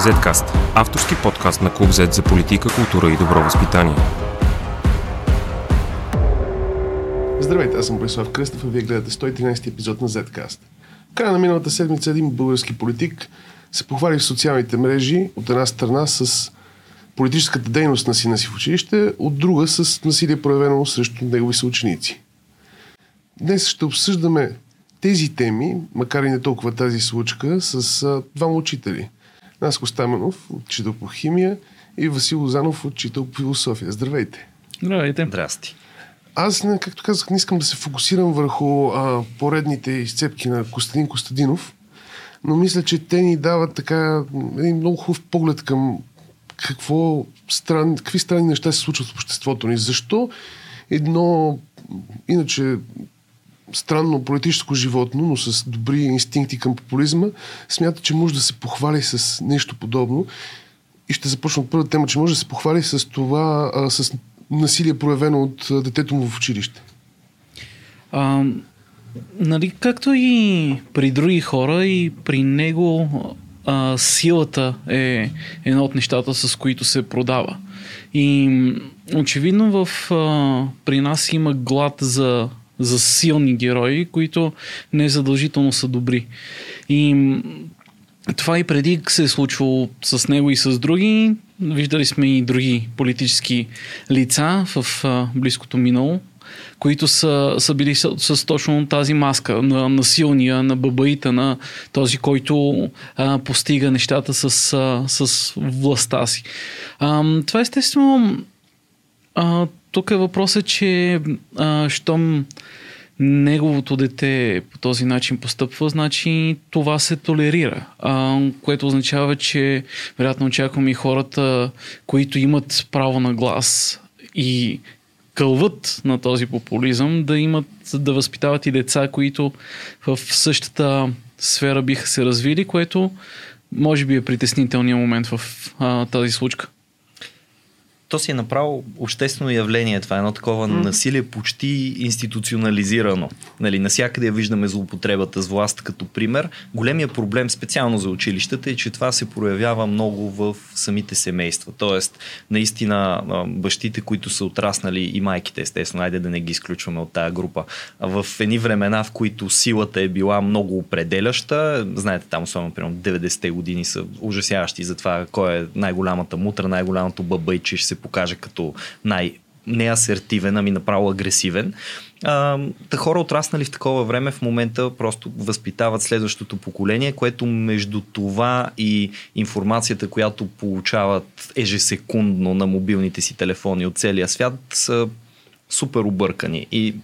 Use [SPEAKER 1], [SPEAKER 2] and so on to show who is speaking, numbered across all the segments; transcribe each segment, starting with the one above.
[SPEAKER 1] Zcast – авторски подкаст на Клуб Z за политика, култура и добро възпитание.
[SPEAKER 2] Здравейте, аз съм Борислав Кръстев, а вие гледате 113 епизод на Zcast. В края на миналата седмица един български политик се похвали в социалните мрежи от една страна с политическата дейност на сина си в училище, от друга с насилие проявено срещу негови съученици. Днес ще обсъждаме тези теми, макар и не толкова тази случка, с двама учители. Наско Стаменов, учител по химия и Васил Лозанов, учител по философия. Здравейте!
[SPEAKER 3] Здравейте!
[SPEAKER 4] Здрасти!
[SPEAKER 2] Аз, както казах, не искам да се фокусирам върху а, поредните изцепки на Костадин Костадинов, но мисля, че те ни дават така един много хубав поглед към какво стран, какви странни неща се случват в обществото ни. Защо едно иначе странно политическо животно, но с добри инстинкти към популизма, смята, че може да се похвали с нещо подобно. И ще започна от първата тема, че може да се похвали с това, а, с насилие проявено от детето му в училище.
[SPEAKER 3] А, нали, както и при други хора, и при него а, силата е едно от нещата, с които се продава. И очевидно в, а, при нас има глад за за силни герои, които не задължително са добри. И това и преди се е случвало с него и с други. Виждали сме и други политически лица в а, близкото минало, които са, са били с, с точно тази маска на, на силния, на бабаита, на този, който а, постига нещата с, а, с властта си. А, това естествено а, тук е въпросът, че а, щом неговото дете по този начин постъпва, значи това се толерира, а, което означава, че вероятно очакваме и хората, които имат право на глас и кълват на този популизъм, да имат, да възпитават и деца, които в същата сфера биха се развили, което може би е притеснителният момент в а, тази случка
[SPEAKER 4] то си е направо обществено явление. Това е едно такова mm. насилие почти институционализирано. Нали, насякъде я виждаме злоупотребата с власт като пример. Големия проблем специално за училищата е, че това се проявява много в самите семейства. Тоест, наистина, бащите, които са отраснали и майките, естествено, айде да не ги изключваме от тая група, в едни времена, в които силата е била много определяща, знаете, там особено, примерно, 90-те години са ужасяващи за това кой е най-голямата мутра, най-голямото бабайче, ще се покаже като най- неасертивен, ами направо агресивен. А, та хора отраснали в такова време в момента просто възпитават следващото поколение, което между това и информацията, която получават ежесекундно на мобилните си телефони от целия свят, са супер объркани. И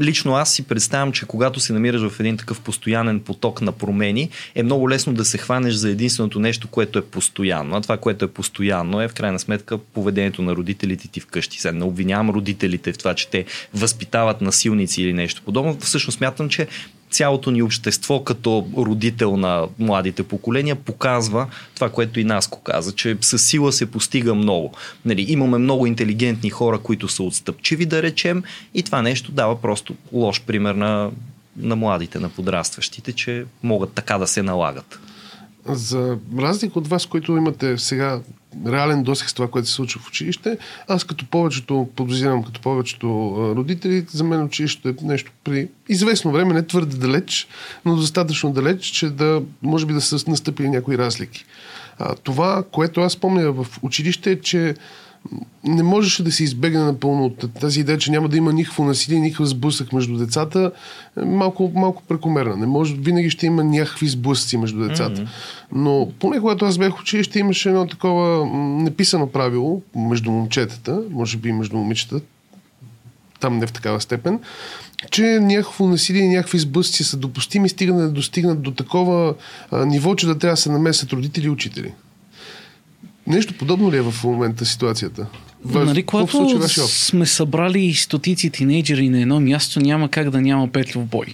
[SPEAKER 4] лично аз си представям, че когато се намираш в един такъв постоянен поток на промени, е много лесно да се хванеш за единственото нещо, което е постоянно. А това, което е постоянно, е в крайна сметка поведението на родителите ти вкъщи. Сега не обвинявам родителите в това, че те възпитават насилници или нещо подобно. Всъщност смятам, че цялото ни общество като родител на младите поколения показва това, което и Наско каза, че със сила се постига много. Нали, имаме много интелигентни хора, които са отстъпчиви, да речем, и това нещо дава просто лош пример на, на младите, на подрастващите, че могат така да се налагат.
[SPEAKER 2] За разлика от вас, които имате сега реален досег с това, което се случва в училище. Аз като повечето, подозирам като повечето родители, за мен училището е нещо при известно време, не твърде далеч, но достатъчно далеч, че да може би да са настъпили някои разлики. А, това, което аз помня в училище е, че не можеше да се избегне напълно от тази идея, че няма да има никакво насилие, никакъв сблъсък между децата, е малко, малко прекомерна. Не може, винаги ще има някакви сблъсъци между децата. Mm-hmm. Но поне когато аз бях училище, имаше едно такова неписано правило между момчетата, може би между момичета, там не в такава степен, че някакво насилие и някакви сблъсъци са допустими, стигна да достигнат до такова а, ниво, че да трябва да се намесят родители и учители. Нещо подобно ли е в момента ситуацията?
[SPEAKER 3] В, нали, когато сме събрали стотици тинейджери на едно място, няма как да няма петлов бой.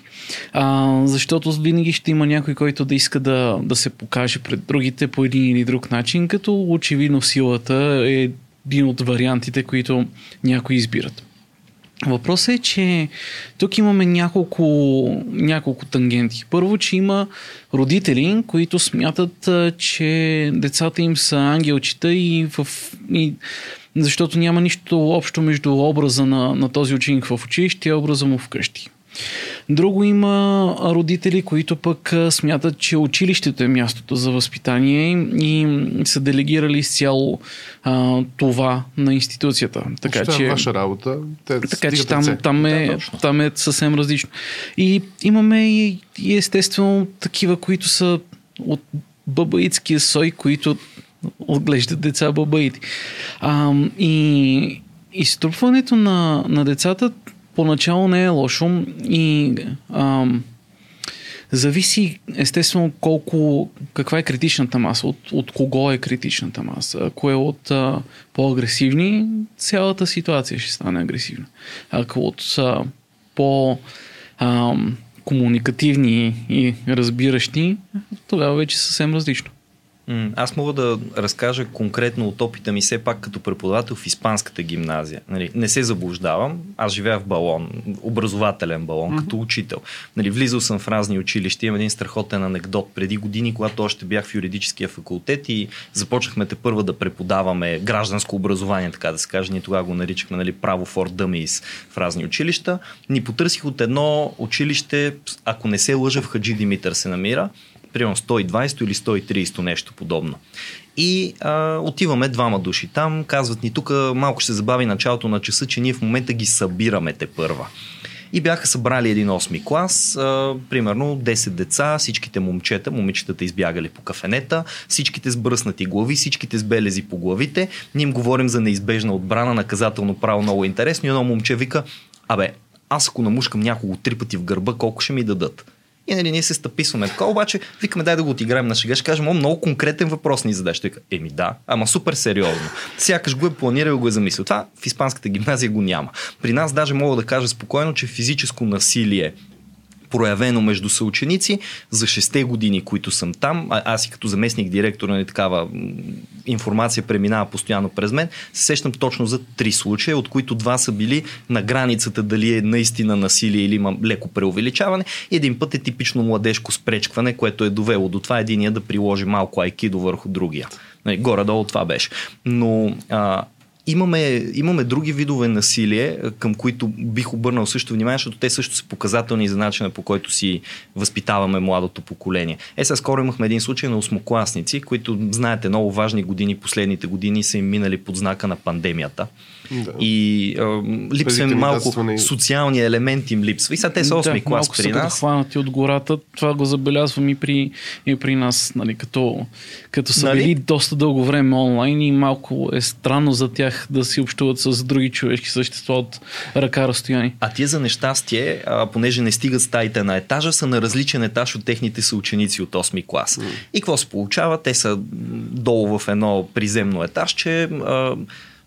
[SPEAKER 3] А, защото винаги ще има някой, който да иска да, да се покаже пред другите по един или друг начин, като очевидно силата е един от вариантите, които някои избират. Въпросът е, че тук имаме няколко, няколко тангенти. Първо, че има родители, които смятат, че децата им са ангелчета и, в, и защото няма нищо общо между образа на, на този ученик в училище и образа му вкъщи. Друго има родители, които пък смятат, че училището е мястото за възпитание и са делегирали изцяло а, това на институцията.
[SPEAKER 2] Така че, е ваша работа.
[SPEAKER 3] Те така че там, там, е, да, там е съвсем различно. И имаме и, и естествено такива, които са от бабаитския сой, които отглеждат деца бабаити. А, и изтрупването на, на децата поначало не е лошо и ам, зависи естествено колко, каква е критичната маса, от, от кого е критичната маса. Ако е от а, по-агресивни, цялата ситуация ще стане агресивна. Ако от а, по ам, комуникативни и разбиращи, тогава вече съвсем различно.
[SPEAKER 4] Аз мога да разкажа конкретно от опита ми все пак като преподавател в Испанската гимназия. Нали, не се заблуждавам, аз живея в балон, образователен балон, mm-hmm. като учител. Нали, влизал съм в разни училища, имам един страхотен анекдот. Преди години, когато още бях в юридическия факултет и започнахме те първа да преподаваме гражданско образование, така да се каже, ние тогава го наричахме нали, право for dummies в разни училища, ни потърсих от едно училище, ако не се лъжа, в Хаджи Димитър се намира, примерно 120 или 130 нещо подобно. И а, отиваме двама души там, казват ни тук малко ще се забави началото на часа, че ние в момента ги събираме те първа. И бяха събрали един 8 клас, а, примерно 10 деца, всичките момчета, момичетата избягали по кафенета, всичките с бръснати глави, всичките с белези по главите. Ние им говорим за неизбежна отбрана, наказателно право, много интересно. И едно момче вика, абе, аз ако намушкам някого три пъти в гърба, колко ще ми дадат? И нали, ние се стъписваме така, обаче викаме дай да го отиграем на шега. Ще кажем, много конкретен въпрос ни задаш. Той еми да, ама супер сериозно. Сякаш го е планирал, го е замислил. Това в испанската гимназия го няма. При нас даже мога да кажа спокойно, че физическо насилие проявено между съученици за 6 години, които съм там. А, аз и като заместник директор на нали, такава информация преминава постоянно през мен. Се сещам точно за три случая, от които два са били на границата дали е наистина насилие или има леко преувеличаване. Един път е типично младежко спречкване, което е довело до това единия да приложи малко айкидо върху другия. Нали, горе-долу това беше. Но а, Имаме, имаме други видове насилие, към които бих обърнал също внимание, защото те също са показателни за начина по който си възпитаваме младото поколение. Е, сега скоро имахме един случай на осмокласници, които, знаете, много важни години, последните години са им минали под знака на пандемията. Да. И а, липсва малко социални елементи им липсва. И сега те са 8 да, клас при нас.
[SPEAKER 3] Са хванати от гората. Това го забелязвам и при, и при нас, нали, като, като са нали? били доста дълго време онлайн и малко е странно за тях да си общуват с други човешки същества от ръка разстояние.
[SPEAKER 4] А тия за нещастие, а, понеже не стигат стаите на етажа, са на различен етаж от техните съученици от 8 клас. Mm. И какво се получава? Те са долу в едно приземно етажче. А,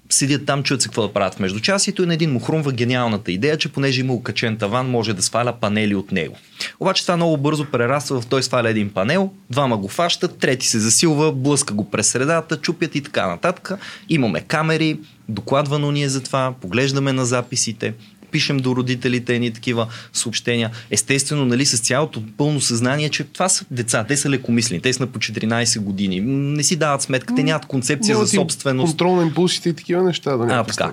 [SPEAKER 4] седят там, чуят се какво да правят в междучасието и на един му хрумва гениалната идея, че понеже има окачен таван, може да сваля панели от него. Обаче това много бързо прераства в той сваля един панел, двама го фащат, трети се засилва, блъска го през средата, чупят и така нататък. Имаме камери, докладвано ни е за това, поглеждаме на записите пишем до родителите ни такива съобщения. Естествено, нали, с цялото пълно съзнание, че това са деца, те са лекомислени, те са на по 14 години, не си дават сметка, те нямат концепция Мога за собственост.
[SPEAKER 2] Контрол на импулсите и такива неща. Да
[SPEAKER 4] а, така.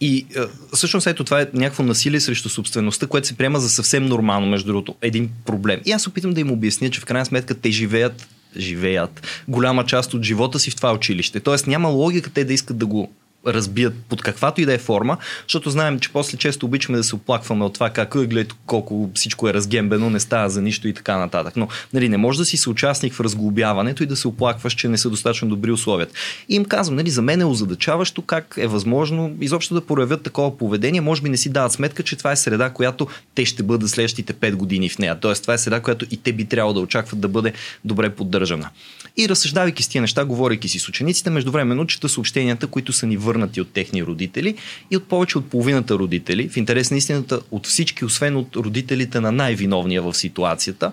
[SPEAKER 4] И всъщност ето това е някакво насилие срещу собствеността, което се приема за съвсем нормално, между другото, един проблем. И аз опитам да им обясня, че в крайна сметка те живеят живеят голяма част от живота си в това училище. Тоест няма логика те да искат да го разбият под каквато и да е форма, защото знаем, че после често обичаме да се оплакваме от това как гледайте колко всичко е разгембено, не става за нищо и така нататък. Но нали, не може да си съучастник в разглобяването и да се оплакваш, че не са достатъчно добри условия. И им казвам, нали, за мен е озадачаващо как е възможно изобщо да проявят такова поведение. Може би не си дават сметка, че това е среда, която те ще бъдат следващите 5 години в нея. Тоест, това е среда, която и те би трябвало да очакват да бъде добре поддържана. И разсъждавайки с тия неща, говорейки си с учениците, междувременно чета съобщенията, които са ни върнати от техни родители и от повече от половината родители, в интерес на истината от всички, освен от родителите на най-виновния в ситуацията,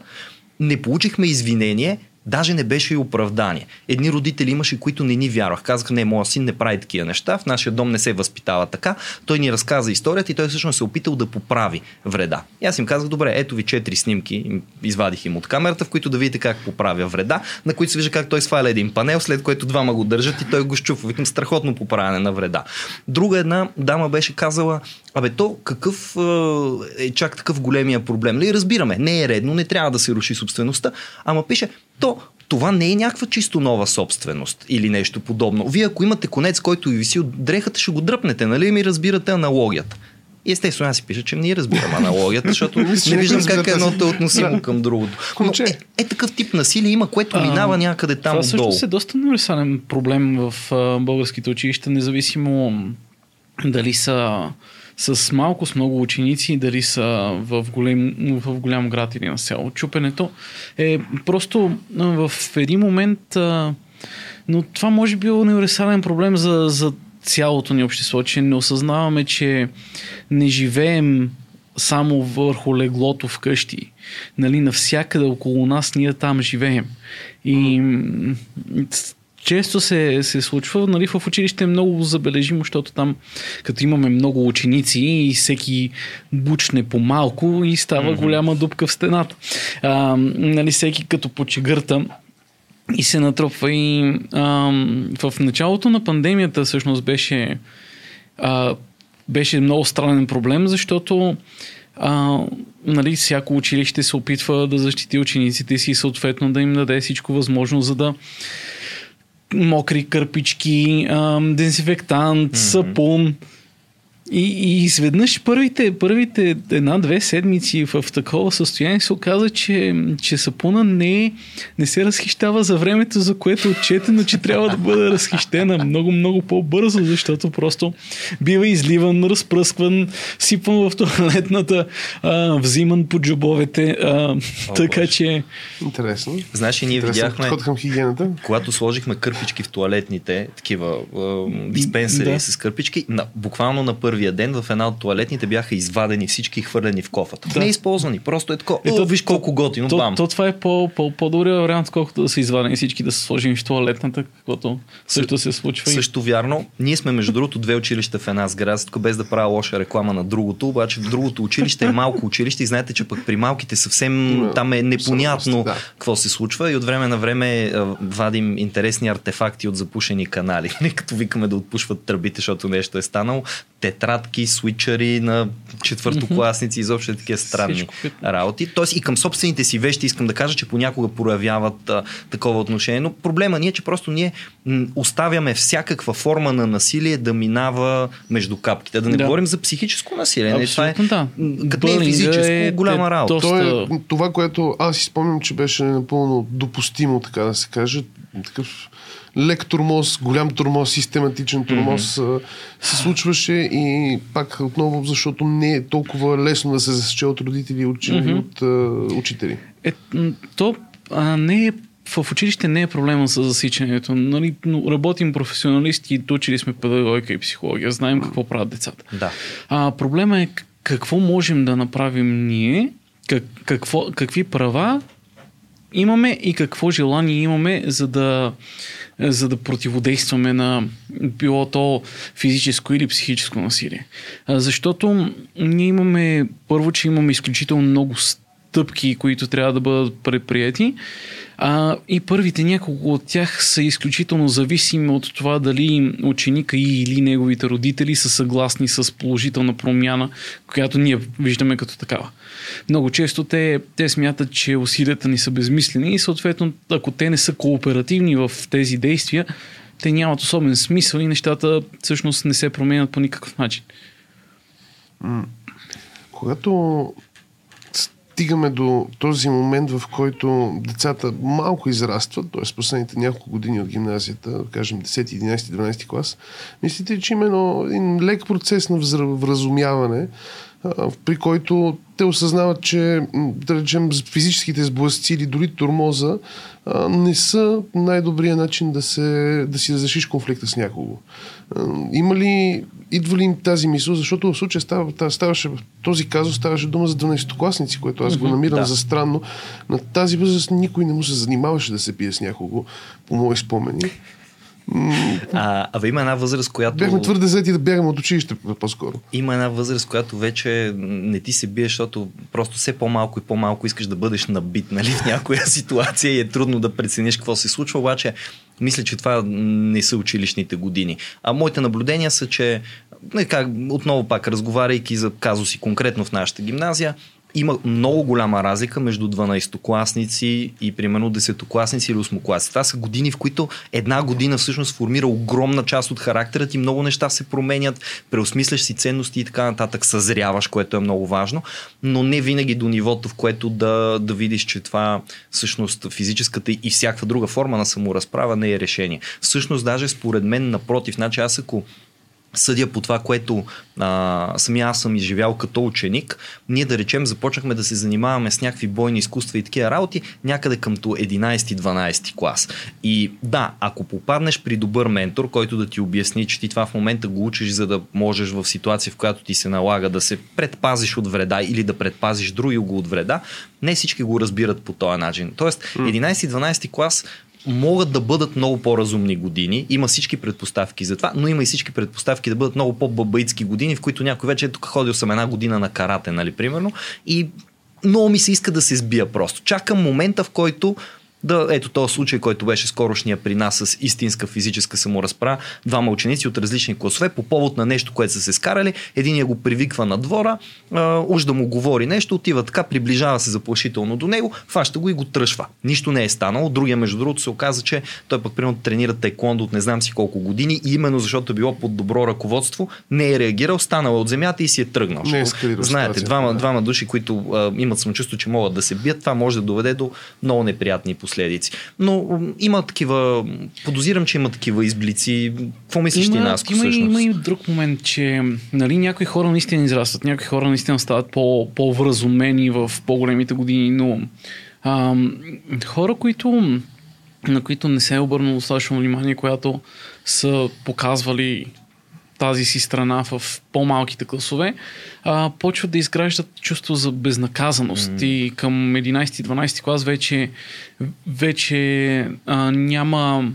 [SPEAKER 4] не получихме извинение Даже не беше и оправдание. Едни родители имаше, които не ни вярвах. Казаха, не, моят син не прави такива неща, в нашия дом не се възпитава така. Той ни разказа историята и той всъщност се е опитал да поправи вреда. И аз им казах, добре, ето ви четири снимки, извадих им от камерата, в които да видите как поправя вреда, на които се вижда как той сваля един панел, след което двама го държат и той го щупва. Викам страхотно поправяне на вреда. Друга една дама беше казала, Абе, то какъв е чак такъв големия проблем? Ли, разбираме, не е редно, не трябва да се руши собствеността, ама пише, то това не е някаква чисто нова собственост или нещо подобно. Вие ако имате конец, който ви виси от дрехата, ще го дръпнете, нали ми разбирате аналогията. И естествено аз си пиша, че ние разбирам аналогията, защото не виждам как едното е относимо към другото. Но е, е такъв тип насилие има, което минава някъде там.
[SPEAKER 3] Това също е доста универсален проблем в българските училища, независимо дали са с малко, с много ученици, дали са в голям, в голям град или на село. Чупенето е просто в един момент, но това може би е универсален проблем за, за цялото ни общество, че не осъзнаваме, че не живеем само върху леглото вкъщи. Нали, навсякъде около нас ние там живеем. И често се, се случва, нали, в училище е много забележимо, защото там, като имаме много ученици и всеки бучне по малко и става mm-hmm. голяма дупка в стената. А, нали, всеки като почегърта и се натрупва. И а, в началото на пандемията всъщност беше, а, беше много странен проблем, защото а, нали, всяко училище се опитва да защити учениците си и съответно да им даде всичко възможно, за да мокри кърпички, ам, дезинфектант, mm-hmm. сапун. И, и изведнъж първите, първите една-две седмици в такова състояние се оказа, че, че сапуна не, не се разхищава за времето, за което е отчетено, че трябва да бъде разхищена много, много по-бързо, защото просто бива изливан, разпръскван, сипван в туалетната, а, взиман по джобовете. А, О, така че...
[SPEAKER 2] Интересно.
[SPEAKER 4] Знаеш, ние Интересно видяхме,
[SPEAKER 2] към хигиената.
[SPEAKER 4] когато сложихме кърпички в туалетните, такива а, диспенсери да. с кърпички, на, буквално на първи първия ден в една от туалетните бяха извадени всички и хвърлени в кофата. Да. Не използвани, просто е такова. Ето, виж колко готино,
[SPEAKER 3] то,
[SPEAKER 4] бам.
[SPEAKER 3] То, това е по, по, по-добрия вариант, колкото да са извадени всички да са сложени в туалетната, каквото също се случва.
[SPEAKER 4] Също вярно. Ние сме между другото две училища в една сграда, без да правя лоша реклама на другото, обаче другото училище е малко училище и знаете, че пък при малките съвсем там е непонятно да. какво се случва и от време на време вадим интересни артефакти от запушени канали. Като викаме да отпушват тръбите, защото нещо е станало тетрадки, свичари на четвъртокласници, изобщо е такива странни Всичко. работи. Тоест и към собствените си вещи искам да кажа, че понякога проявяват а, такова отношение. Но проблема ни е, че просто ние м, оставяме всякаква форма на насилие да минава между капките. Да не да. говорим за психическо насилие. Не, това е, да. Като не е физическо, е, голяма работа.
[SPEAKER 2] Доста... Това, е, това, което аз си спомням, че беше напълно допустимо, така да се каже, такъв лек турмоз, голям турмоз, систематичен турмоз mm-hmm. се случваше и пак отново, защото не е толкова лесно да се засече от родители и mm-hmm. от uh, учители.
[SPEAKER 3] Е, то а, не е в училище не е проблема с засичането. Нали, но работим професионалисти, учили сме педагогика и психология, знаем какво правят децата.
[SPEAKER 4] Да.
[SPEAKER 3] А, проблема е какво можем да направим ние, как, какво, какви права имаме и какво желание имаме, за да, за да противодействаме на било то физическо или психическо насилие. Защото ние имаме, първо, че имаме изключително много стъпки, които трябва да бъдат предприяти. А, и първите няколко от тях са изключително зависими от това дали ученика и или неговите родители са съгласни с положителна промяна, която ние виждаме като такава. Много често те, те смятат, че усилията ни са безмислени и съответно, ако те не са кооперативни в тези действия, те нямат особен смисъл и нещата всъщност не се променят по никакъв начин.
[SPEAKER 2] Когато стигаме до този момент, в който децата малко израстват, т.е. последните няколко години от гимназията, кажем 10, 11, 12 клас, мислите, че има едно, един лек процес на вразумяване, при който те осъзнават, че да речем физическите сблъсъци или дори турмоза не са най-добрият начин да, се, да си разрешиш конфликта с някого. Има ли, идва ли им тази мисъл, защото в случая става, ставаше, този казус ставаше дума за 12-класници, което аз го намирам да. за странно. На тази възраст никой не му се занимаваше да се пие с някого, по мои спомени.
[SPEAKER 4] А, а има една възраст, която...
[SPEAKER 2] Бяхме твърде заети да бягаме от училище по-скоро.
[SPEAKER 4] Има една възраст, която вече не ти се бие, защото просто все по-малко и по-малко искаш да бъдеш набит нали, в някоя ситуация и е трудно да прецениш какво се случва, обаче мисля, че това не са училищните години. А моите наблюдения са, че как, отново пак разговаряйки за казуси конкретно в нашата гимназия, има много голяма разлика между 12-класници и примерно 10-класници или 8-класници. Това са години, в които една година всъщност формира огромна част от характера ти, много неща се променят, преосмисляш си ценности и така нататък, съзряваш, което е много важно, но не винаги до нивото, в което да, да видиш, че това всъщност физическата и всякаква друга форма на саморазправа не е решение. Всъщност, даже според мен, напротив, значи аз ако съдя по това, което а, самия аз съм изживял като ученик, ние да речем започнахме да се занимаваме с някакви бойни изкуства и такива работи някъде къмто 11-12 клас. И да, ако попаднеш при добър ментор, който да ти обясни, че ти това в момента го учиш, за да можеш в ситуация, в която ти се налага да се предпазиш от вреда или да предпазиш други го от вреда, не всички го разбират по този начин. Тоест, 11-12 клас могат да бъдат много по-разумни години. Има всички предпоставки за това, но има и всички предпоставки да бъдат много по-бабаитски години, в които някой вече е тук ходил съм една година на карате, нали, примерно. И много ми се иска да се сбия просто. Чакам момента, в който да, ето този случай, който беше скорошния при нас с истинска физическа саморазпра, двама ученици от различни класове по повод на нещо, което са се скарали, един я го привиква на двора, а, уж да му говори нещо, отива така, приближава се заплашително до него, фаща го и го тръшва. Нищо не е станало. Другия, между другото, се оказа, че той пък примерно тренира тайкондо от не знам си колко години и именно защото е било под добро ръководство, не е реагирал, станал е от земята и си е тръгнал.
[SPEAKER 2] Не е
[SPEAKER 4] Знаете, двама, двама души, които а, имат самочувство, че могат да се бият, това може да доведе до много неприятни последствия последици. Но има такива, подозирам, че има такива изблици. Какво мислиш
[SPEAKER 3] има,
[SPEAKER 4] ти, нас?
[SPEAKER 3] Има, има и друг момент, че нали, някои хора наистина израстват, някои хора наистина стават по, по-вразумени в по-големите години, но а, хора, които на които не се е обърнало достатъчно внимание, която са показвали тази си страна в по-малките класове, а, почват да изграждат чувство за безнаказаност. Mm. И към 11-12 клас вече, вече а, няма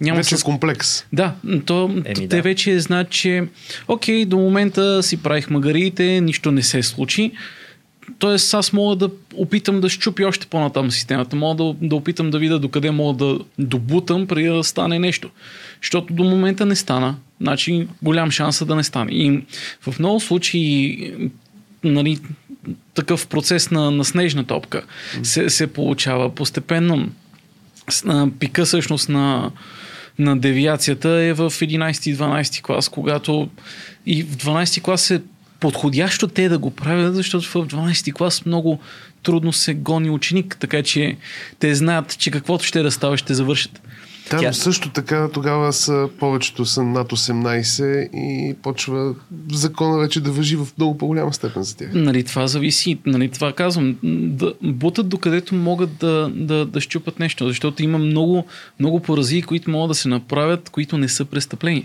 [SPEAKER 2] няма вече с... комплекс.
[SPEAKER 3] Да, то, Еми, те да. вече знаят, че окей, до момента си правих магарите, нищо не се случи. Тоест аз мога да опитам да щупи още по-натам системата. Мога да, да опитам да видя докъде мога да добутам преди да стане нещо. Защото до момента не стана. Значи голям шанс е да не стане. И в много случаи нали, такъв процес на, на снежна топка се, се получава постепенно. Пика всъщност на, на девиацията е в 11-12 клас, когато и в 12 клас е подходящо те да го правят, защото в 12 клас много трудно се гони ученик, така че те знаят, че каквото ще да става, ще завършат.
[SPEAKER 2] Там Тя... също така тогава са повечето са над 18 и почва закона вече да въжи в много по-голяма степен за тях.
[SPEAKER 3] Нали, това зависи. Нали, това казвам. Да бутат докъдето могат да, да, да щупат нещо, защото има много, много поразии, които могат да се направят, които не са престъпления.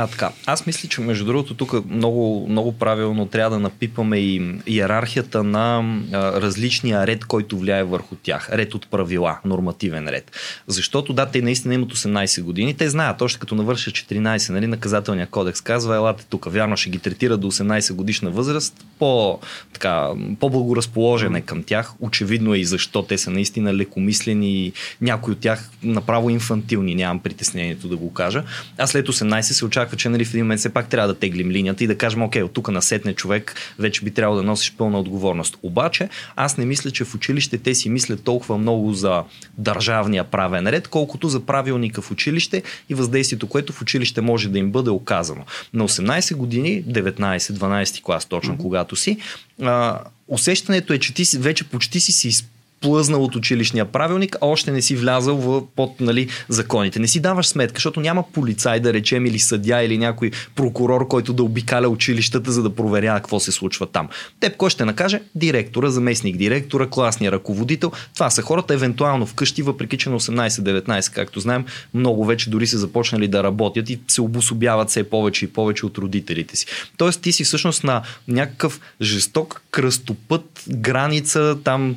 [SPEAKER 4] А така, аз мисля, че между другото тук много, много правилно трябва да напипаме и иерархията на а, различния ред, който влияе върху тях. Ред от правила, нормативен ред. Защото да, те наистина имат 18 години, те знаят, още като навършат 14, нали, наказателния кодекс казва, елате тук, вярно ще ги третира до 18 годишна възраст, по, така, по-благоразположен е към тях. Очевидно е и защо те са наистина лекомислени някои от тях направо инфантилни, нямам притеснението да го кажа. А след 18 се очаква очаква, че нали, в един момент все пак трябва да теглим линията и да кажем, окей, от тук насетне човек вече би трябвало да носиш пълна отговорност. Обаче, аз не мисля, че в училище те си мислят толкова много за държавния правен ред, колкото за правилника в училище и въздействието, което в училище може да им бъде оказано. На 18 години, 19-12 клас точно, mm-hmm. когато си, а, усещането е, че ти вече почти си си плъзнал от училищния правилник, а още не си влязал в, под нали, законите. Не си даваш сметка, защото няма полицай, да речем, или съдя, или някой прокурор, който да обикаля училищата, за да проверява какво се случва там. Теб кой ще накаже? Директора, заместник директора, класния ръководител. Това са хората, евентуално вкъщи, въпреки че на 18-19, както знаем, много вече дори са започнали да работят и се обособяват все повече и повече от родителите си. Тоест ти си всъщност на някакъв жесток кръстопът, граница, там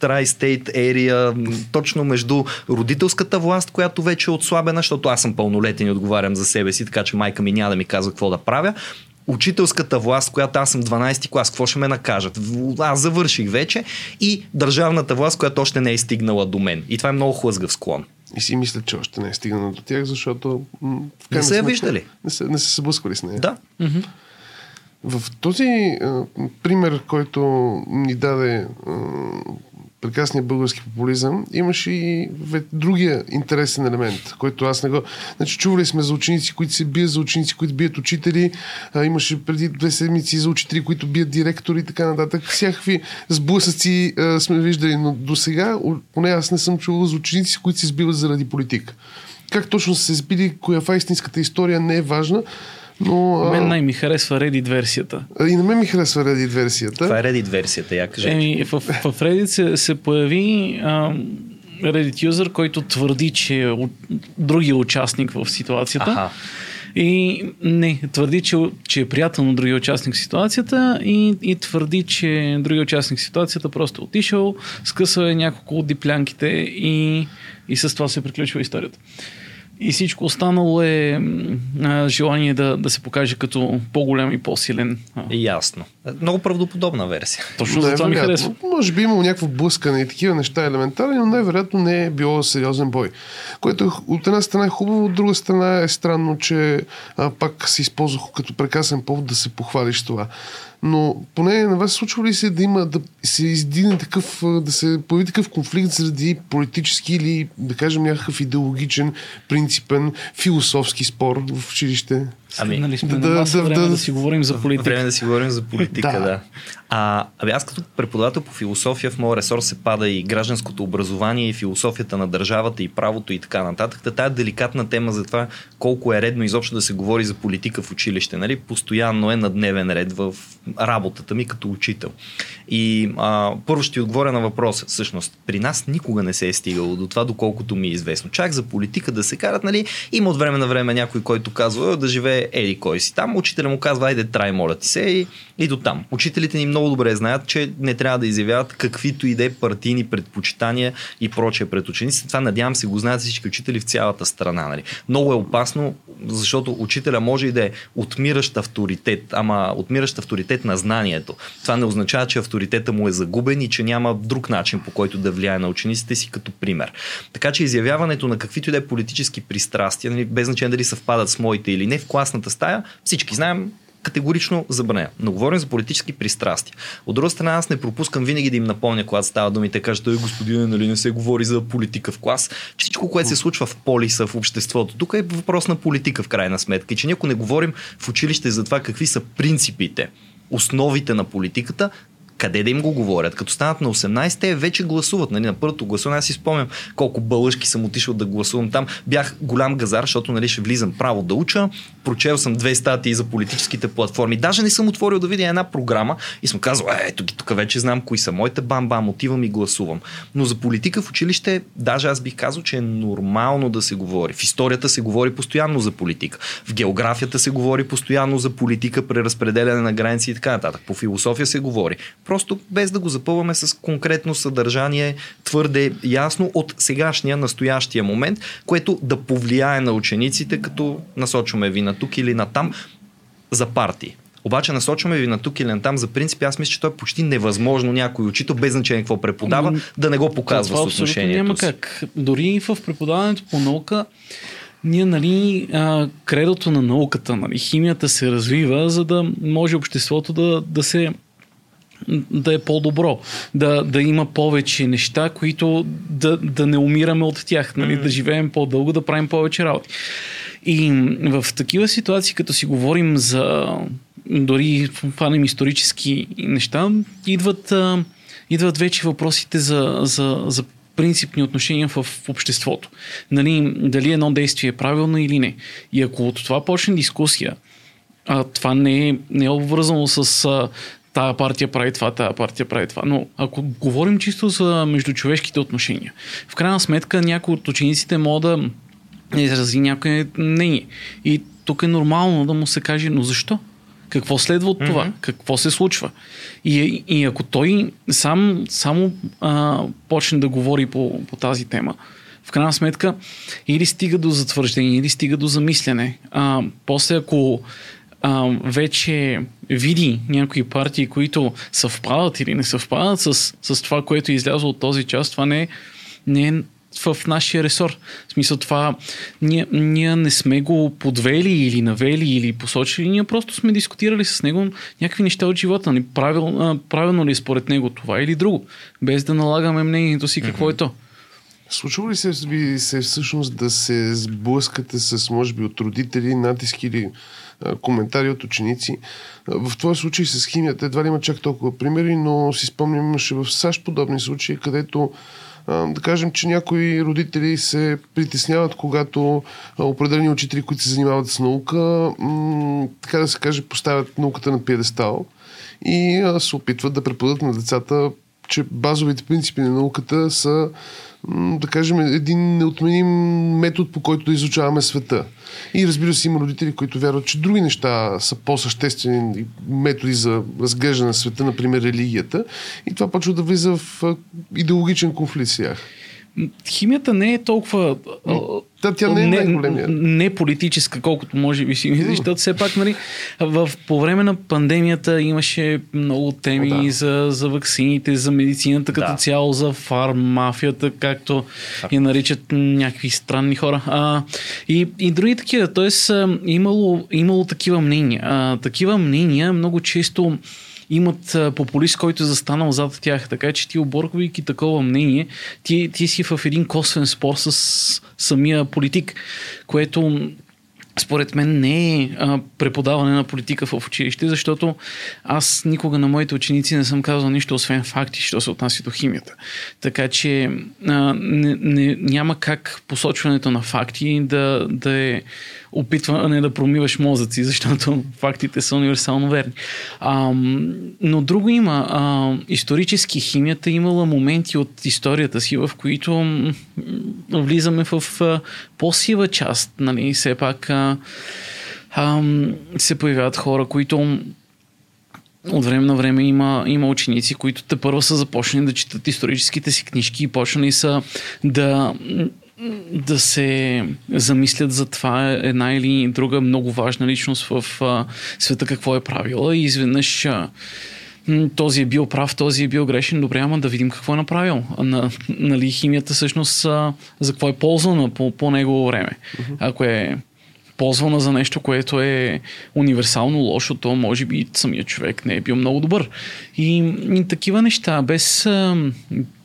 [SPEAKER 4] Tri-State Area, точно между родителската власт, която вече е отслабена, защото аз съм пълнолетен и отговарям за себе си, така че майка ми няма да ми казва какво да правя. Учителската власт, която аз съм 12 клас, какво ще ме накажат? Аз завърших вече. И държавната власт, която още не е стигнала до мен. И това е много хлъзгав склон.
[SPEAKER 2] И си мисля, че още не е стигнала до тях, защото...
[SPEAKER 4] М- не са я виждали.
[SPEAKER 2] Не са, не са се сблъсквали с нея.
[SPEAKER 4] Да. Mm-hmm.
[SPEAKER 2] В този а, пример, който ни даде а, прекрасния български популизъм, имаше и другия интересен елемент, който аз не го... Значи, чували сме за ученици, които се бият, за ученици, които бият учители, а, имаше преди две седмици за учители, които бият директори и така нататък. Всякакви сблъсъци а, сме виждали, но до сега, поне аз не съм чувал за ученици, които се сбиват заради политика. Как точно са се сбили, коя е истинската история, не е важна, но,
[SPEAKER 3] а... Мен най-ми харесва Reddit версията.
[SPEAKER 2] И на мен ми харесва Reddit версията.
[SPEAKER 4] Това е Reddit версията, я кажете.
[SPEAKER 3] Еми, в, в Reddit се, се появи а, Reddit юзър, който твърди, че е другия участник в ситуацията. Аха. И не, твърди, че, че е приятел на другия участник в ситуацията и, и твърди, че другия участник в ситуацията просто е отишъл, скъсва е няколко от диплянките и, и с това се приключва историята. И всичко останало е а, желание да, да се покаже като по-голям и по-силен.
[SPEAKER 4] Ясно. Много правдоподобна версия.
[SPEAKER 3] Точно за това ми харесва.
[SPEAKER 2] Може би имало някакво блъскане и такива неща елементарни, но най-вероятно не е било сериозен бой. Което от една страна е хубаво, от друга страна е странно, че а, пак се използвах като прекрасен повод да се похвалиш това но поне на вас случва ли се да има, да се издигне такъв, да се появи такъв конфликт заради политически или, да кажем, някакъв идеологичен, принципен, философски спор в училище?
[SPEAKER 3] Ами, нали сме да, на маса, да, време да, да си говорим за политика.
[SPEAKER 4] Време да си говорим за политика, да. да. А, ами аз като преподавател по философия в моя ресор се пада и гражданското образование, и философията на държавата, и правото и така нататък. Та тая деликатна тема за това колко е редно изобщо да се говори за политика в училище. Нали? Постоянно е на дневен ред в работата ми като учител. И а, първо ще ти отговоря на въпроса. Всъщност, при нас никога не се е стигало до това, доколкото ми е известно. Чак за политика да се карат, нали? Има от време на време някой, който казва да живее ели кой си там. Учителя му казва, айде трай, моля ти се и, и до там. Учителите ни много добре знаят, че не трябва да изявяват каквито и да е партийни предпочитания и прочее пред учениците. Това надявам се го знаят всички учители в цялата страна. Нали? Много е опасно, защото учителя може и да е отмиращ авторитет, ама отмиращ авторитет на знанието. Това не означава, че авторитета му е загубен и че няма друг начин по който да влияе на учениците си като пример. Така че изявяването на каквито и да е политически пристрастия, нали, без значение дали съвпадат с моите или не, в класната стая, всички знаем, категорично забранено. Но говорим за политически пристрастия. От друга страна, аз не пропускам винаги да им напомня, когато става думи, те кажат, той господин, нали не се говори за политика в клас. Че всичко, което се случва в полиса, в обществото, тук е въпрос на политика в крайна сметка. И че ние, ако не говорим в училище за това какви са принципите, основите на политиката, къде да им го говорят. Като станат на 18, те вече гласуват. Нали, на първото гласуване, аз си спомням колко бълъжки съм отишъл да гласувам там. Бях голям газар, защото нали, ще влизам право да уча. Прочел съм две статии за политическите платформи. Даже не съм отворил да видя една програма и съм казал, е, ето ги, тук вече знам кои са моите, бам-бам, отивам и гласувам. Но за политика в училище, даже аз бих казал, че е нормално да се говори. В историята се говори постоянно за политика. В географията се говори постоянно за политика, преразпределяне на граници и така нататък. По философия се говори просто без да го запълваме с конкретно съдържание, твърде ясно от сегашния, настоящия момент, което да повлияе на учениците, като насочваме ви на тук или на там за партии. Обаче насочваме ви на тук или на там за принцип. Аз мисля, че то е почти невъзможно някой учител, без значение какво преподава, ами, да не го показва това с отношението
[SPEAKER 3] няма
[SPEAKER 4] си.
[SPEAKER 3] как. Дори в преподаването по наука ние, нали, а, кредото на науката, нали, химията се развива, за да може обществото да, да се да е по-добро, да, да има повече неща, които да, да не умираме от тях, нали? mm-hmm. да живеем по-дълго, да правим повече работи. И в такива ситуации, като си говорим за дори фанем исторически неща, идват, идват вече въпросите за, за, за принципни отношения в, в обществото. Нали, дали едно действие е правилно или не. И ако от това почне дискусия, а, това не е, не е обвързано с а, тая партия прави това, тая партия прави това. Но ако говорим чисто за междучовешките отношения, в крайна сметка някои от учениците могат да изрази някое мнение. И тук е нормално да му се каже, но защо? Какво следва от това? Mm-hmm. Какво се случва? И, и ако той сам само а, почне да говори по, по тази тема, в крайна сметка или стига до затвърждение, или стига до замислене. А, после ако а, вече види някои партии, които съвпадат или не съвпадат с, с това, което е излязло от този час, това не е, не е в нашия ресор. В смисъл това, ние, ние не сме го подвели или навели или посочили, ние просто сме дискутирали с него някакви неща от живота. Нали? Правил, правилно ли е според него това или друго, без да налагаме мнението си какво mm-hmm. е то.
[SPEAKER 2] Случва ли се, ви се всъщност да се сблъскате с, може би, от родители, натиски или а, коментари от ученици? В този случай с химията едва ли има чак толкова примери, но си спомням, имаше в САЩ подобни случаи, където да кажем, че някои родители се притесняват, когато определени учители, които се занимават с наука, така да се каже, поставят науката на пиедестал и се опитват да преподадат на децата, че базовите принципи на науката са да кажем, един неотменим метод, по който да изучаваме света. И разбира се, има родители, които вярват, че други неща са по-съществени методи за разглеждане на света, например религията. И това почва да влиза в идеологичен конфликт с тях.
[SPEAKER 3] Химията не е толкова
[SPEAKER 2] да, тя не е не, най-големия.
[SPEAKER 3] Не политическа, колкото може би си мисли, защото все пак, нали, в, по време на пандемията имаше много теми О, да. за, за вакцините, за медицината като да. цяло, за фармафията, както а. я наричат някакви странни хора. А, и, и други такива. Тоест, имало, имало такива мнения. А, такива мнения много често имат популист, който е застанал зад тях. Така че ти оборвайки такова мнение, ти, ти си в един косвен спор с самия политик, което според мен не е а, преподаване на политика в училище, защото аз никога на моите ученици не съм казал нищо освен факти, що се отнася до химията. Така че а, не, не, няма как посочването на факти да, да е опитване да промиваш мозъци, защото фактите са универсално верни. А, но друго има. А, исторически химията имала моменти от историята си, в които влизаме в а, по-сива част. Нали? Все пак а, а, се появяват хора, които от време на време има, има ученици, които те първо са започнали да четат историческите си книжки и почнали са да да се замислят за това една или друга много важна личност в а, света какво е правила и изведнъж а, този е бил прав, този е бил грешен, добре, ама да видим какво е направил. На, нали, химията всъщност а, за какво е ползвана по, по негово време. Uh-huh. Ако е ползвана за нещо, което е универсално лошо, то може би самият човек не е бил много добър. И, и такива неща, без,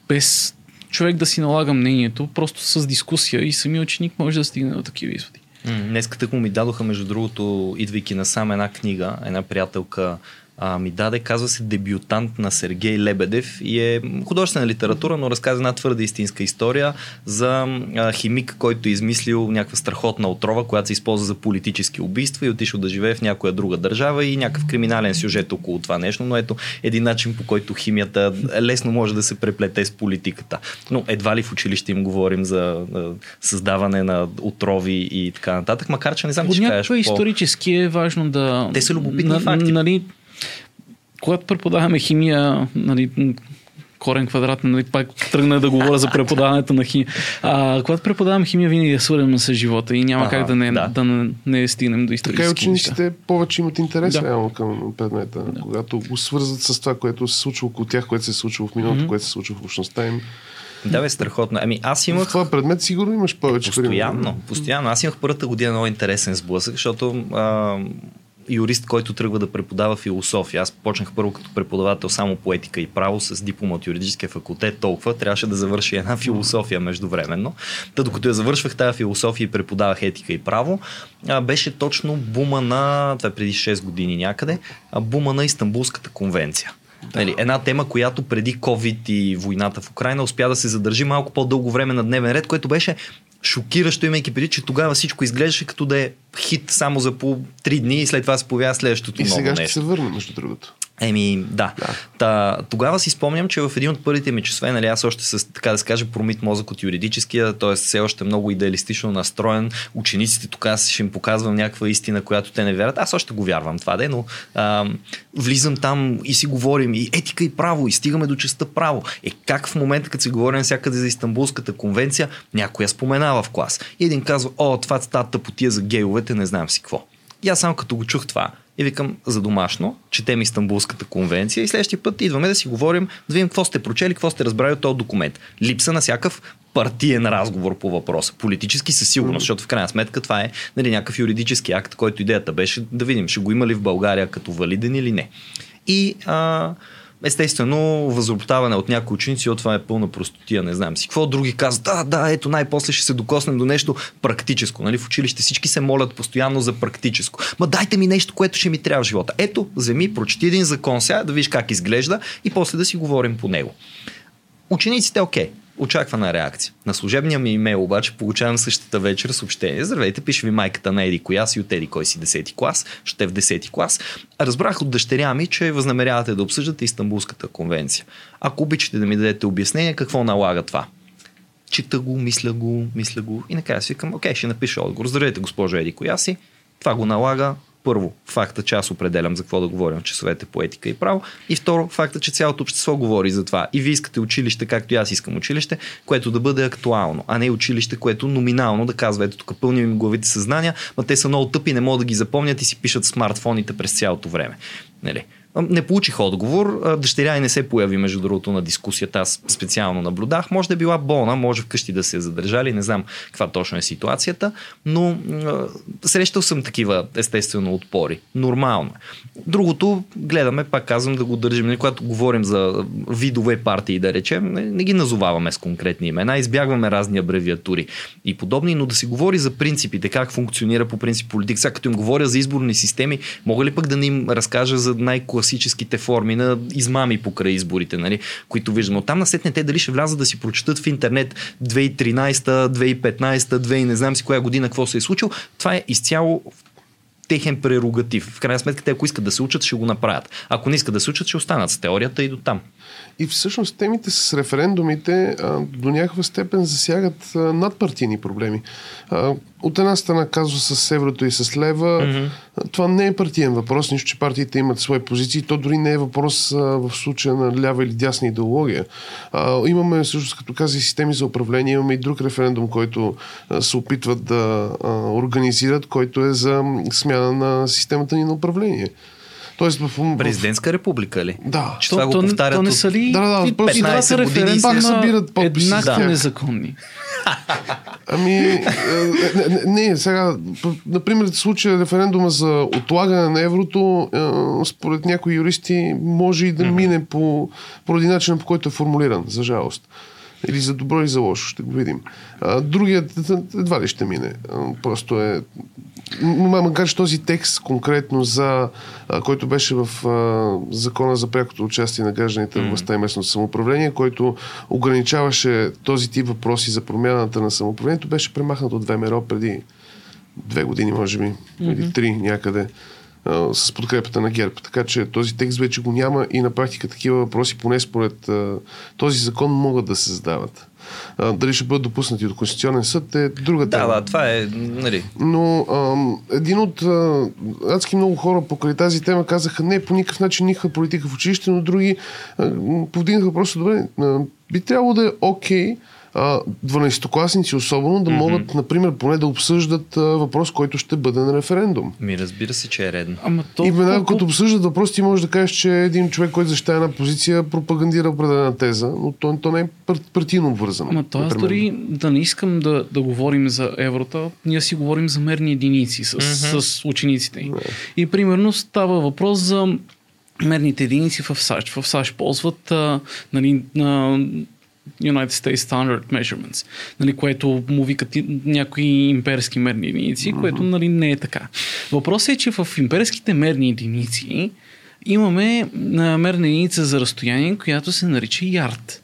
[SPEAKER 3] без човек да си налага мнението, просто с дискусия и самия ученик може да стигне до такива изводи.
[SPEAKER 4] Днес като ми дадоха, между другото, идвайки насам една книга, една приятелка а, ми даде, казва се Дебютант на Сергей Лебедев и е художествена литература, но разказва една твърда истинска история за а, химик, който е измислил някаква страхотна отрова, която се използва за политически убийства и отишъл да живее в някоя друга държава и някакъв криминален сюжет около това нещо, но ето един начин по който химията лесно може да се преплете с политиката. Но едва ли в училище им говорим за а, създаване на отрови и така нататък, макар че не знам, че
[SPEAKER 3] кажеш. исторически е важно да...
[SPEAKER 4] Те са любопитни на, факти.
[SPEAKER 3] Нали, когато преподаваме химия, нали, корен квадрат, нали, пак тръгна да говоря за преподаването на химия. А, когато преподавам химия, винаги е свързано с живота и няма ага, как да не, да. да не, не стигнем до исторически
[SPEAKER 2] Така и учениците повече имат интерес да. реално към предмета. Да. Когато го свързват с това, което се случва около тях, което се е случва в миналото, mm-hmm. което се случва в общността им.
[SPEAKER 4] Да, бе, страхотно. Ами аз имах... В
[SPEAKER 2] това предмет сигурно имаш повече.
[SPEAKER 4] Постоянно, постоянно. Аз имах първата година много интересен сблъсък, защото а, юрист, който тръгва да преподава философия. Аз почнах първо като преподавател само по етика и право с диплома от юридическия факултет, толкова трябваше да завърши една философия междувременно. Та докато я завършвах тази философия и преподавах етика и право, а, беше точно бума на, това е преди 6 години някъде, а, бума на Истанбулската конвенция. Да. Нали, една тема, която преди COVID и войната в Украина успя да се задържи малко по-дълго време на дневен ред, което беше шокиращо, имайки преди, че тогава всичко изглеждаше като да е хит само за по 3 дни и след това се появява следващото
[SPEAKER 2] и
[SPEAKER 4] ново
[SPEAKER 2] сега
[SPEAKER 4] нещо.
[SPEAKER 2] ще се върне, между другото.
[SPEAKER 4] Еми, да.
[SPEAKER 2] Да.
[SPEAKER 4] Та, тогава си спомням, че в един от първите ми часове, нали, аз още с, така да се каже, промит мозък от юридическия, т.е. все още много идеалистично настроен. Учениците тук аз ще им показвам някаква истина, която те не вярват. Аз още го вярвам това, де, но а, влизам там и си говорим и етика и право, и стигаме до частта право. Е, как в момента, като си говорим всякъде за Истанбулската конвенция, някой я споменава в клас. И един казва, о, това стата потия за гейовете, не знам си какво. И аз само като го чух това, и викам за домашно, четем Истанбулската конвенция и следващия път идваме да си говорим, да видим какво сте прочели, какво сте разбрали от този документ. Липса на всякакъв партиен разговор по въпроса. Политически със сигурност, защото в крайна сметка това е нали, някакъв юридически акт, който идеята беше да видим, ще го има ли в България като валиден или не. И а, естествено, възроптаване от някои ученици, от това е пълна простотия, не знам си. Какво други казват, да, да, ето най-после ще се докоснем до нещо практическо. Нали? В училище всички се молят постоянно за практическо. Ма дайте ми нещо, което ще ми трябва в живота. Ето, вземи, прочети един закон сега, да видиш как изглежда и после да си говорим по него. Учениците, окей, очаквана реакция. На служебния ми имейл обаче получавам същата вечер съобщение. Здравейте, пише ви майката на Еди коя си от Еди кой си 10 клас, ще в 10 клас. Разбрах от дъщеря ми, че възнамерявате да обсъждате Истанбулската конвенция. Ако обичате да ми дадете обяснение, какво налага това? Чита го, мисля го, мисля го и накрая си викам, окей, ще напиша отговор. Здравейте, госпожо Еди коя си. Това го налага първо, факта, че аз определям за какво да говорим в часовете по етика и право. И второ, факта, че цялото общество говори за това. И вие искате училище, както и аз искам училище, което да бъде актуално, а не училище, което номинално да казва, ето тук пълни ми главите съзнания, но те са много тъпи, не могат да ги запомнят и си пишат смартфоните през цялото време. Нали? Не получих отговор. Дъщеря и не се появи, между другото, на дискусията. Аз специално наблюдах. Може да е била болна, може вкъщи да се е задържали. Не знам каква точно е ситуацията, но срещал съм такива, естествено, отпори. Нормално. е. Другото, гледаме, пак казвам, да го държим. Нали, Когато говорим за видове партии, да речем, не, ги назоваваме с конкретни имена, избягваме разни абревиатури и подобни, но да се говори за принципите, как функционира по принцип политик. Сега като им говоря за изборни системи, мога ли пък да не им разкажа за най-класическите форми на измами покрай изборите, нали, които виждаме. Оттам насетне те дали ще влязат да си прочитат в интернет 2013, 2015, 2000 не знам си коя година какво се е случило. Това е изцяло техен прерогатив. В крайна сметка, те ако искат да се учат, ще го направят. Ако не искат да се учат, ще останат с теорията и до там.
[SPEAKER 2] И всъщност темите с референдумите а, до някаква степен засягат надпартийни проблеми. А, от една страна казва с еврото и с лева, mm-hmm. това не е партиен въпрос, нищо, че партиите имат свои позиции, то дори не е въпрос а, в случая на лява или дясна идеология. А, имаме всъщност, като каза, и системи за управление, имаме и друг референдум, който а, се опитват да а, организират, който е за смяна на системата ни на управление. Тоест в...
[SPEAKER 4] Президентска република ли?
[SPEAKER 2] Да.
[SPEAKER 4] Че това го
[SPEAKER 3] не,
[SPEAKER 4] повтарят
[SPEAKER 3] то не са ли
[SPEAKER 2] Да, да,
[SPEAKER 3] и
[SPEAKER 2] просто
[SPEAKER 3] и двата
[SPEAKER 4] 15 години
[SPEAKER 2] пак събират подписи
[SPEAKER 3] еднакво
[SPEAKER 2] тях.
[SPEAKER 3] незаконни.
[SPEAKER 2] Ами, е, не, не, сега, например, в случая референдума за отлагане на еврото, е, според някои юристи, може и да мине по, поради начина по който е формулиран, за жалост. Или за добро, или за лошо, ще го видим. А, другият едва ли ще мине. А, Просто е... Макар че този текст конкретно за, а, който беше в а, закона за прякото участие на гражданите в властта и местното самоуправление, който ограничаваше този тип въпроси за промяната на самоуправлението, беше премахнат от ВМРО преди две години, може би, или три някъде а, с подкрепата на ГЕРБ. Така че този текст вече го няма и на практика такива въпроси, поне според а, този закон, могат да се задават. А, дали ще бъдат допуснати от Конституционен съд е друга
[SPEAKER 4] Да,
[SPEAKER 2] тема.
[SPEAKER 4] да, това е, нали,
[SPEAKER 2] Но ам, един от а, адски много хора покрай тази тема казаха не, по никакъв начин никаква политика в училище, но други а, повдигнаха просто добре. А, би трябвало да е окей а, 12-класници особено да могат, например, поне да обсъждат а, въпрос, който ще бъде на референдум.
[SPEAKER 4] ми разбира се, че е редно.
[SPEAKER 3] Ама то,
[SPEAKER 2] И веднага, като обсъждат въпрос, ти можеш да кажеш, че един човек, който защитава една позиция, пропагандира определена теза, но то, то не е пар- партийно обвързано.
[SPEAKER 3] Ама то аз дори да не искам да, да говорим за еврото, ние си говорим за мерни единици с, с учениците. И примерно става въпрос за мерните единици в САЩ. В САЩ ползват а, нали, а, United States Standard Measurements, нали, което му викат някои имперски мерни единици, което нали, не е така. Въпросът е, че в имперските мерни единици имаме мерна единица за разстояние, която се нарича ярд.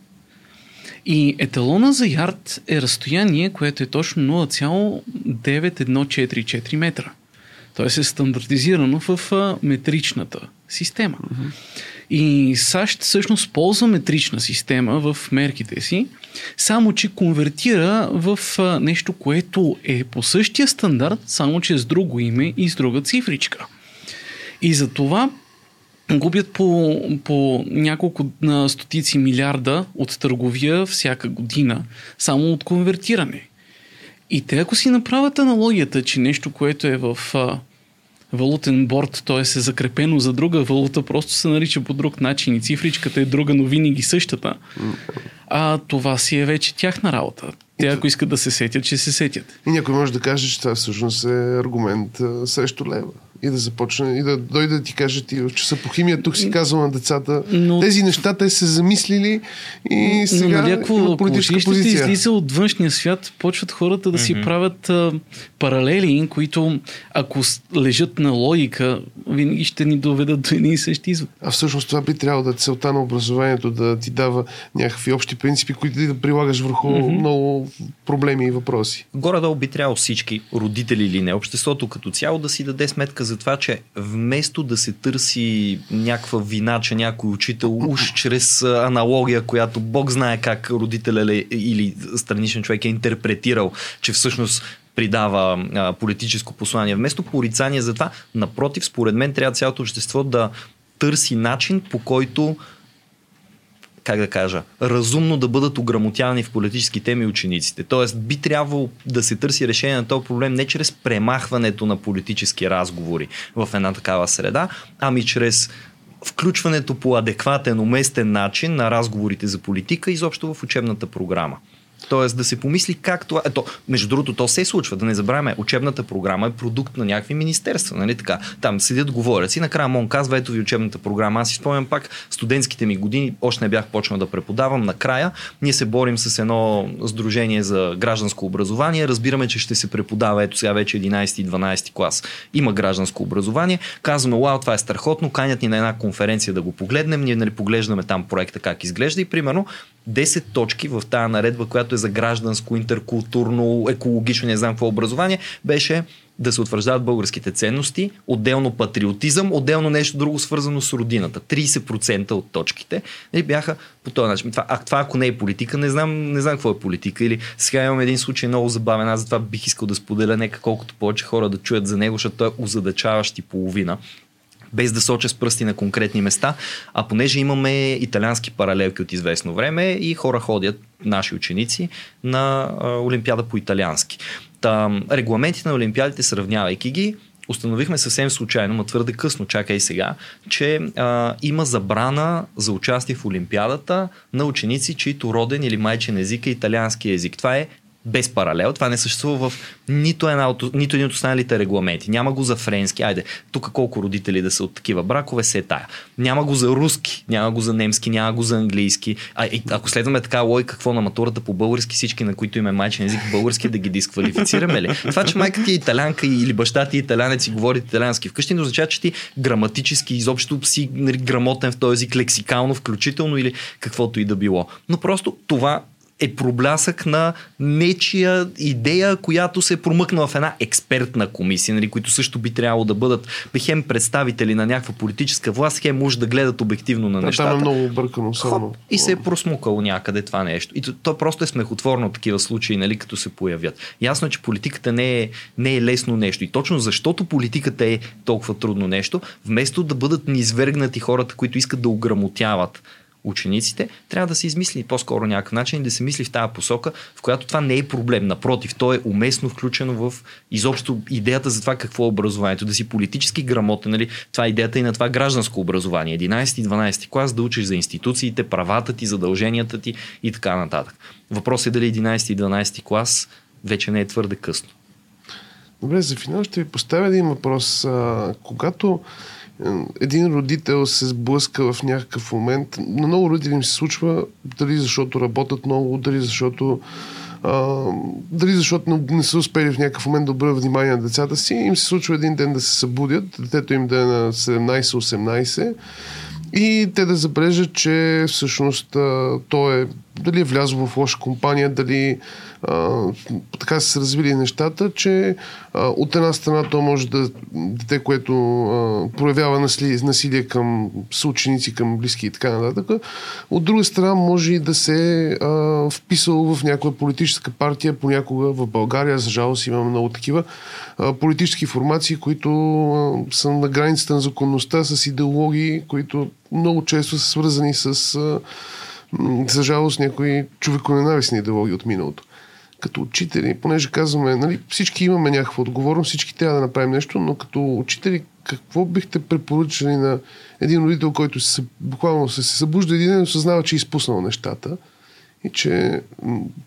[SPEAKER 3] И еталона за ярд е разстояние, което е точно 0,9144 метра. Тоест е стандартизирано в метричната система. Mm-hmm. И САЩ всъщност ползва метрична система в мерките си, само че конвертира в нещо, което е по същия стандарт, само че с друго име и с друга цифричка. И за това губят по, по няколко на стотици милиарда от търговия всяка година, само от конвертиране. И те ако си направят аналогията, че нещо, което е в валутен борт, т.е. е закрепено за друга валута, просто се нарича по друг начин и цифричката е друга, но винаги същата, а това си е вече тяхна работа. Те ако искат да се сетят, ще се сетят.
[SPEAKER 2] И някой може да каже, че това всъщност е аргумент срещу лева и да започне и да дойде да ти каже ти в часа по химия, тук си казвам на децата. Но... Тези неща те се замислили и сега но, нали,
[SPEAKER 3] ако, политическа ако позиция. излиза от външния свят, почват хората да mm-hmm. си правят а, паралели, които ако лежат на логика, винаги ще ни доведат до един и същи извод.
[SPEAKER 2] А всъщност това би трябвало да е целта на образованието, да ти дава някакви общи принципи, които ти да прилагаш върху mm-hmm. много проблеми и въпроси.
[SPEAKER 4] Горе-долу би трябвало всички, родители или не, обществото като цяло да си даде сметка за това, че вместо да се търси някаква вина, че някой учител уж чрез аналогия, която Бог знае как родителя или страничен човек е интерпретирал, че всъщност придава а, политическо послание. Вместо порицание за това, напротив, според мен трябва цялото общество да търси начин по който как да кажа, разумно да бъдат ограмотявани в политически теми учениците. Тоест би трябвало да се търси решение на този проблем не чрез премахването на политически разговори в една такава среда, ами чрез включването по адекватен, уместен начин на разговорите за политика изобщо в учебната програма. Тоест да се помисли как това. Ето, между другото, то се случва. Да не забравяме, учебната програма е продукт на някакви министерства. Нали така? Там седят, говорят си. Накрая Мон казва, ето ви учебната програма. Аз си спомням пак студентските ми години, още не бях почнал да преподавам. Накрая ние се борим с едно сдружение за гражданско образование. Разбираме, че ще се преподава ето сега вече 11 и 12 клас. Има гражданско образование. Казваме, вау, това е страхотно. Канят ни на една конференция да го погледнем. Ние нали, поглеждаме там проекта как изглежда и примерно 10 точки в тази наредба, която е за гражданско, интеркултурно, екологично, не знам какво образование, беше да се утвърждават българските ценности, отделно патриотизъм, отделно нещо друго свързано с родината. 30% от точките нали, бяха по този начин. Това, а това ако не е политика, не знам, не знам какво е политика. Или сега имам един случай много забавен, аз затова бих искал да споделя, нека колкото повече хора да чуят за него, защото той е озадачаващ и половина без да соча с пръсти на конкретни места, а понеже имаме италиански паралелки от известно време и хора ходят, наши ученици, на а, Олимпиада по италиански. Та, регламентите на Олимпиадите, сравнявайки ги, установихме съвсем случайно, ма твърде късно, чакай сега, че а, има забрана за участие в Олимпиадата на ученици, чието роден или майчен език е италиански език. Това е без паралел. Това не съществува в нито, една от, нито един от останалите регламенти. Няма го за френски. Айде, тук колко родители да са от такива бракове, се е тая. Няма го за руски, няма го за немски, няма го за английски. А, и, ако следваме така логика, какво на матурата по български, всички, на които има майчен език български, да ги дисквалифицираме ли? Това, че майка ти е италянка или баща ти е италянец и говори италянски вкъщи, не означава, че ти граматически изобщо си грамотен в този език, лексикално включително или каквото и да било. Но просто това е проблясък на нечия идея, която се е промъкна в една експертна комисия, нали, които също би трябвало да бъдат хем представители на някаква политическа власт, хем може да гледат обективно на нещата.
[SPEAKER 2] Там е много объркано само.
[SPEAKER 4] и се е просмукало някъде това нещо. И то, то просто е смехотворно такива случаи, нали, като се появят. Ясно е, че политиката не е, не е лесно нещо. И точно защото политиката е толкова трудно нещо, вместо да бъдат низвергнати хората, които искат да ограмотяват учениците, трябва да се измисли по-скоро някакъв начин и да се мисли в тази посока, в която това не е проблем. Напротив, то е уместно включено в изобщо идеята за това какво е образованието. Да си политически грамотен, нали? това е идеята и на това гражданско образование. 11 и 12 клас да учиш за институциите, правата ти, задълженията ти и така нататък. Въпрос е дали 11 и 12 клас вече не е твърде късно.
[SPEAKER 2] Добре, за финал ще ви поставя един въпрос. Когато един родител се сблъска в някакъв момент. На много родители им се случва, дали защото работят много, дали защото А, дали защото не, не са успели в някакъв момент да обърнат внимание на децата си, им се случва един ден да се събудят, детето им да е на 17-18 и те да забележат, че всъщност а, то е дали е влязло в лоша компания, дали а, така са се развили нещата, че а, от една страна то може да дете, което а, проявява насилие, към съученици, към близки и така нататък, от друга страна може и да се а, вписал в някоя политическа партия, понякога в България, за жалост има много такива а, политически формации, които а, са на границата на законността с идеологии, които много често са свързани с а, за жалост някои човеконенавистни идеологии от миналото. Като учители, понеже казваме, нали, всички имаме някаква отговорност, всички трябва да направим нещо, но като учители, какво бихте препоръчали на един родител, който се, буквално се, се събужда един ден, осъзнава, че е изпуснал нещата и че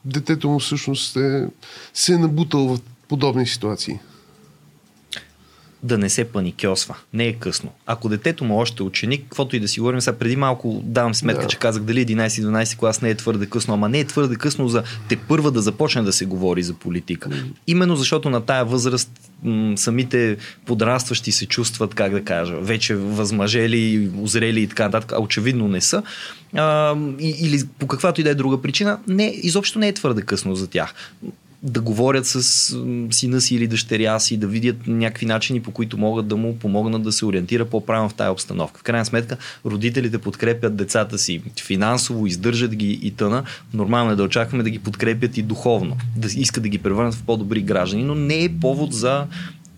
[SPEAKER 2] детето му всъщност е, се е набутал в подобни ситуации?
[SPEAKER 4] Да не се паникьосва. Не е късно. Ако детето му още е ученик, каквото и да си говорим, сега преди малко давам сметка, да. че казах дали 11-12 клас не е твърде късно, ама не е твърде късно за те първа да започне да се говори за политика. Именно защото на тая възраст м- самите подрастващи се чувстват, как да кажа, вече възмъжели, озрели и така нататък, а очевидно не са. А, или по каквато и да е друга причина, не, изобщо не е твърде късно за тях да говорят с сина си или дъщеря си, да видят някакви начини, по които могат да му помогнат да се ориентира по-правилно в тази обстановка. В крайна сметка, родителите подкрепят децата си финансово, издържат ги и тъна. Нормално е да очакваме да ги подкрепят и духовно, да искат да ги превърнат в по-добри граждани, но не е повод за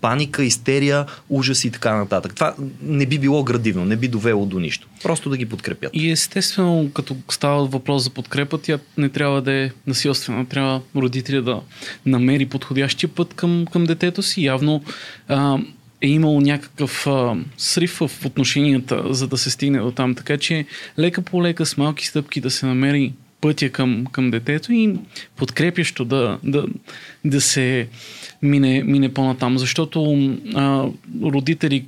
[SPEAKER 4] паника, истерия, ужас и така нататък. Това не би било градивно, не би довело до нищо. Просто да ги подкрепят.
[SPEAKER 3] И естествено, като става въпрос за подкрепа, тя не трябва да е насилствена. Трябва родителя да намери подходящия път към, към детето си. Явно а, е имало някакъв а, срив в отношенията, за да се стигне до там. Така че лека по лека, с малки стъпки да се намери пътя към, към детето и подкрепящо да, да, да се мине, мине по-натам. Защото а, родители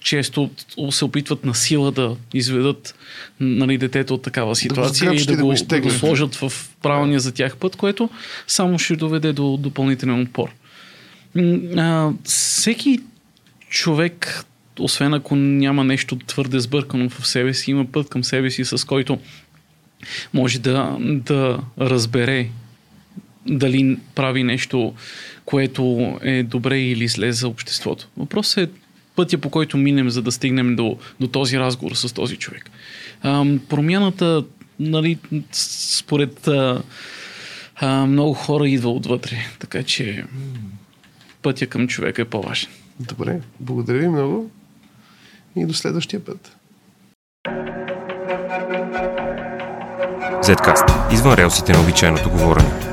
[SPEAKER 3] често се опитват на сила да изведат нали, детето от такава ситуация да и да, да, го, да го сложат в правилния за тях път, което само ще доведе до допълнителен отпор. А, всеки човек, освен ако няма нещо твърде сбъркано в себе си, има път към себе си, с който може да, да разбере дали прави нещо, което е добре или зле за обществото. Въпросът е пътя по който минем, за да стигнем до, до този разговор с този човек. А, промяната, нали, според а, а, много хора идва отвътре, така че пътя към човека е по-важен.
[SPEAKER 2] Добре, благодаря ви много и до следващия път.
[SPEAKER 1] Zcast. Извън релсите на обичайното говорене.